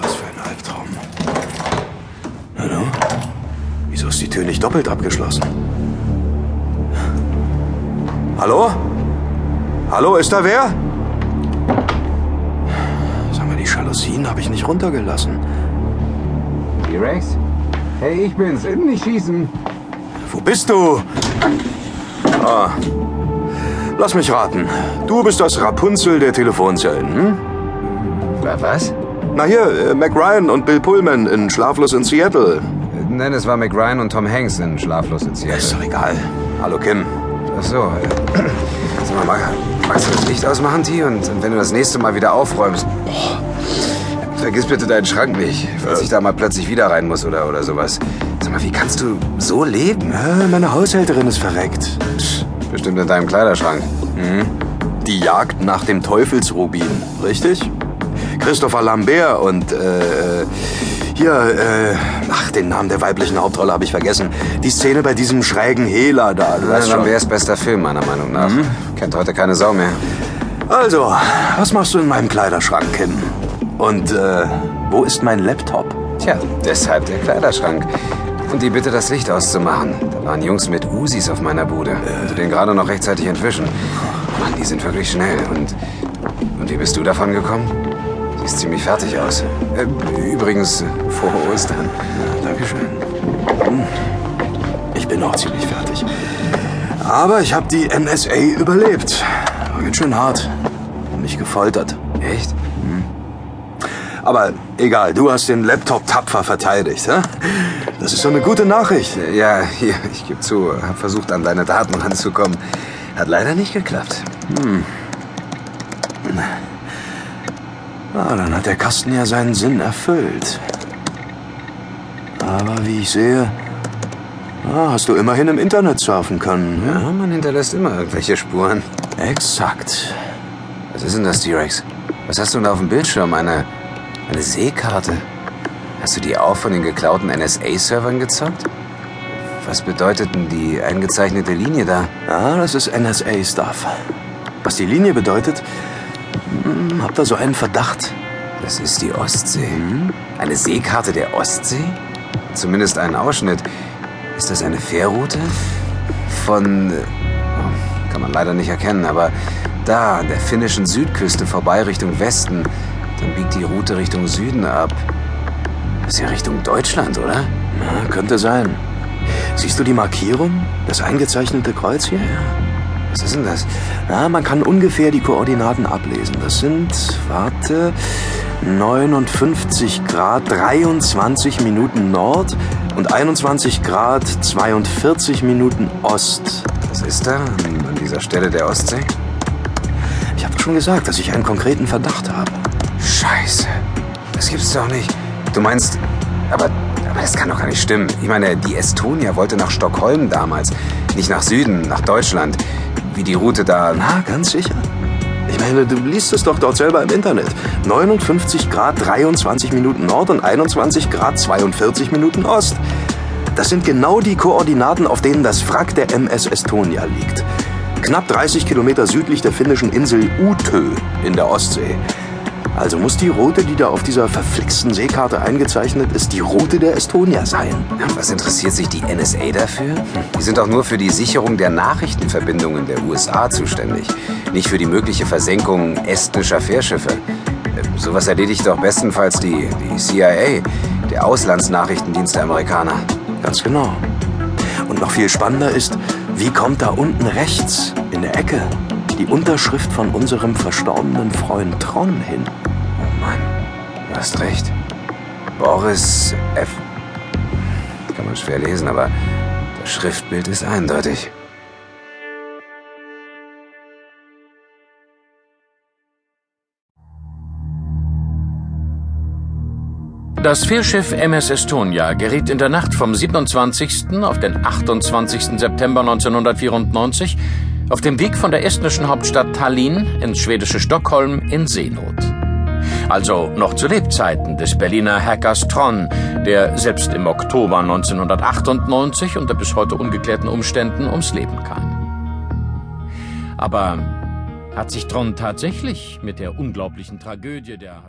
Was für ein Albtraum. Hallo? Wieso ist die Tür nicht doppelt abgeschlossen? Hallo? Hallo, ist da wer? Sag mal, die Jalousien habe ich nicht runtergelassen. T-Rex? Hey, ich bin's. Nicht schießen. Wo bist du? Ah. Lass mich raten. Du bist das Rapunzel der Telefonzellen, hm? Was? Na hier, äh, Mac Ryan und Bill Pullman in Schlaflos in Seattle. Nein, es war Mac Ryan und Tom Hanks in Schlaflos in Ist Seattle. doch egal. Hallo, Kim. Ach so. äh, Sag mal, mag- magst du das Licht ausmachen, T? Und wenn du das nächste Mal wieder aufräumst, boah, vergiss bitte deinen Schrank nicht, falls ich da mal plötzlich wieder rein muss oder, oder sowas. Sag mal, wie kannst du so leben? Äh, meine Haushälterin ist verreckt. Bestimmt in deinem Kleiderschrank. Die Jagd nach dem Teufelsrubin, richtig? Christopher Lambert und äh, hier, äh, ach, den Namen der weiblichen Hauptrolle habe ich vergessen. Die Szene bei diesem schrägen Hehler da, du weißt ist schon. Lamberts bester Film, meiner Meinung nach. Kennt heute keine Sau mehr. Also, was machst du in meinem Kleiderschrank, Kim? Und äh, wo ist mein Laptop? Tja, deshalb der Kleiderschrank. Und die Bitte, das Licht auszumachen. Da waren Jungs mit Usis auf meiner Bude. Konnte den gerade noch rechtzeitig entwischen. Mann, die sind wirklich schnell. Und, und wie bist du davon gekommen? Siehst ziemlich fertig aus. Äh, übrigens, äh, frohe Ostern. Dankeschön. Hm. Ich bin auch ziemlich fertig. Aber ich habe die NSA überlebt. War ganz schön hart. Mich gefoltert. Echt? Aber egal, du hast den Laptop tapfer verteidigt, hä? Das ist so eine gute Nachricht. Äh, Ja, hier, ich gebe zu, hab versucht, an deine Daten ranzukommen. Hat leider nicht geklappt. Ah, dann hat der Kasten ja seinen Sinn erfüllt. Aber wie ich sehe, ah, hast du immerhin im Internet surfen können. Ja? Ja, man hinterlässt immer irgendwelche Spuren. Exakt. Was ist denn das, T-Rex? Was hast du denn da auf dem Bildschirm? Eine, eine Seekarte? Hast du die auch von den geklauten NSA-Servern gezockt? Was bedeutet denn die eingezeichnete Linie da? Ja, das ist NSA-Stuff. Was die Linie bedeutet, hab da so einen Verdacht. Das ist die Ostsee. Eine Seekarte der Ostsee? Zumindest ein Ausschnitt. Ist das eine Fährroute? Von. äh, oh, Kann man leider nicht erkennen, aber da, an der finnischen Südküste vorbei Richtung Westen. Dann biegt die Route Richtung Süden ab. Das ist ja Richtung Deutschland, oder? Ja, könnte sein. Siehst du die Markierung? Das eingezeichnete Kreuz hier? Was ist denn das? Ja, man kann ungefähr die Koordinaten ablesen. Das sind, warte, 59 Grad 23 Minuten Nord und 21 Grad 42 Minuten Ost. Was ist da an dieser Stelle der Ostsee? Ich habe schon gesagt, dass ich einen konkreten Verdacht habe. Scheiße. Das gibt's doch nicht. Du meinst, aber, aber das kann doch gar nicht stimmen. Ich meine, die Estonia wollte nach Stockholm damals, nicht nach Süden, nach Deutschland. Wie die Route da. Na, ganz sicher. Ich meine, du liest es doch dort selber im Internet. 59 Grad 23 Minuten Nord und 21 Grad 42 Minuten Ost. Das sind genau die Koordinaten, auf denen das Wrack der MS Estonia liegt. Knapp 30 Kilometer südlich der finnischen Insel Utö in der Ostsee. Also muss die Route, die da auf dieser verflixten Seekarte eingezeichnet ist, die Route der Estonia sein. Was interessiert sich die NSA dafür? Die sind doch nur für die Sicherung der Nachrichtenverbindungen der USA zuständig. Nicht für die mögliche Versenkung estnischer Fährschiffe. Äh, Sowas erledigt doch bestenfalls die, die CIA, der Auslandsnachrichtendienst der Amerikaner. Ganz genau. Und noch viel spannender ist, wie kommt da unten rechts in der Ecke die Unterschrift von unserem verstorbenen Freund Tron hin? Oh Mann, du hast recht. Boris F. Kann man schwer lesen, aber das Schriftbild ist eindeutig. Das Fährschiff MS Estonia geriet in der Nacht vom 27. auf den 28. September 1994 auf dem Weg von der estnischen Hauptstadt Tallinn ins schwedische Stockholm in Seenot. Also noch zu Lebzeiten des Berliner Hackers Tron, der selbst im Oktober 1998 unter bis heute ungeklärten Umständen ums Leben kam. Aber hat sich Tron tatsächlich mit der unglaublichen Tragödie der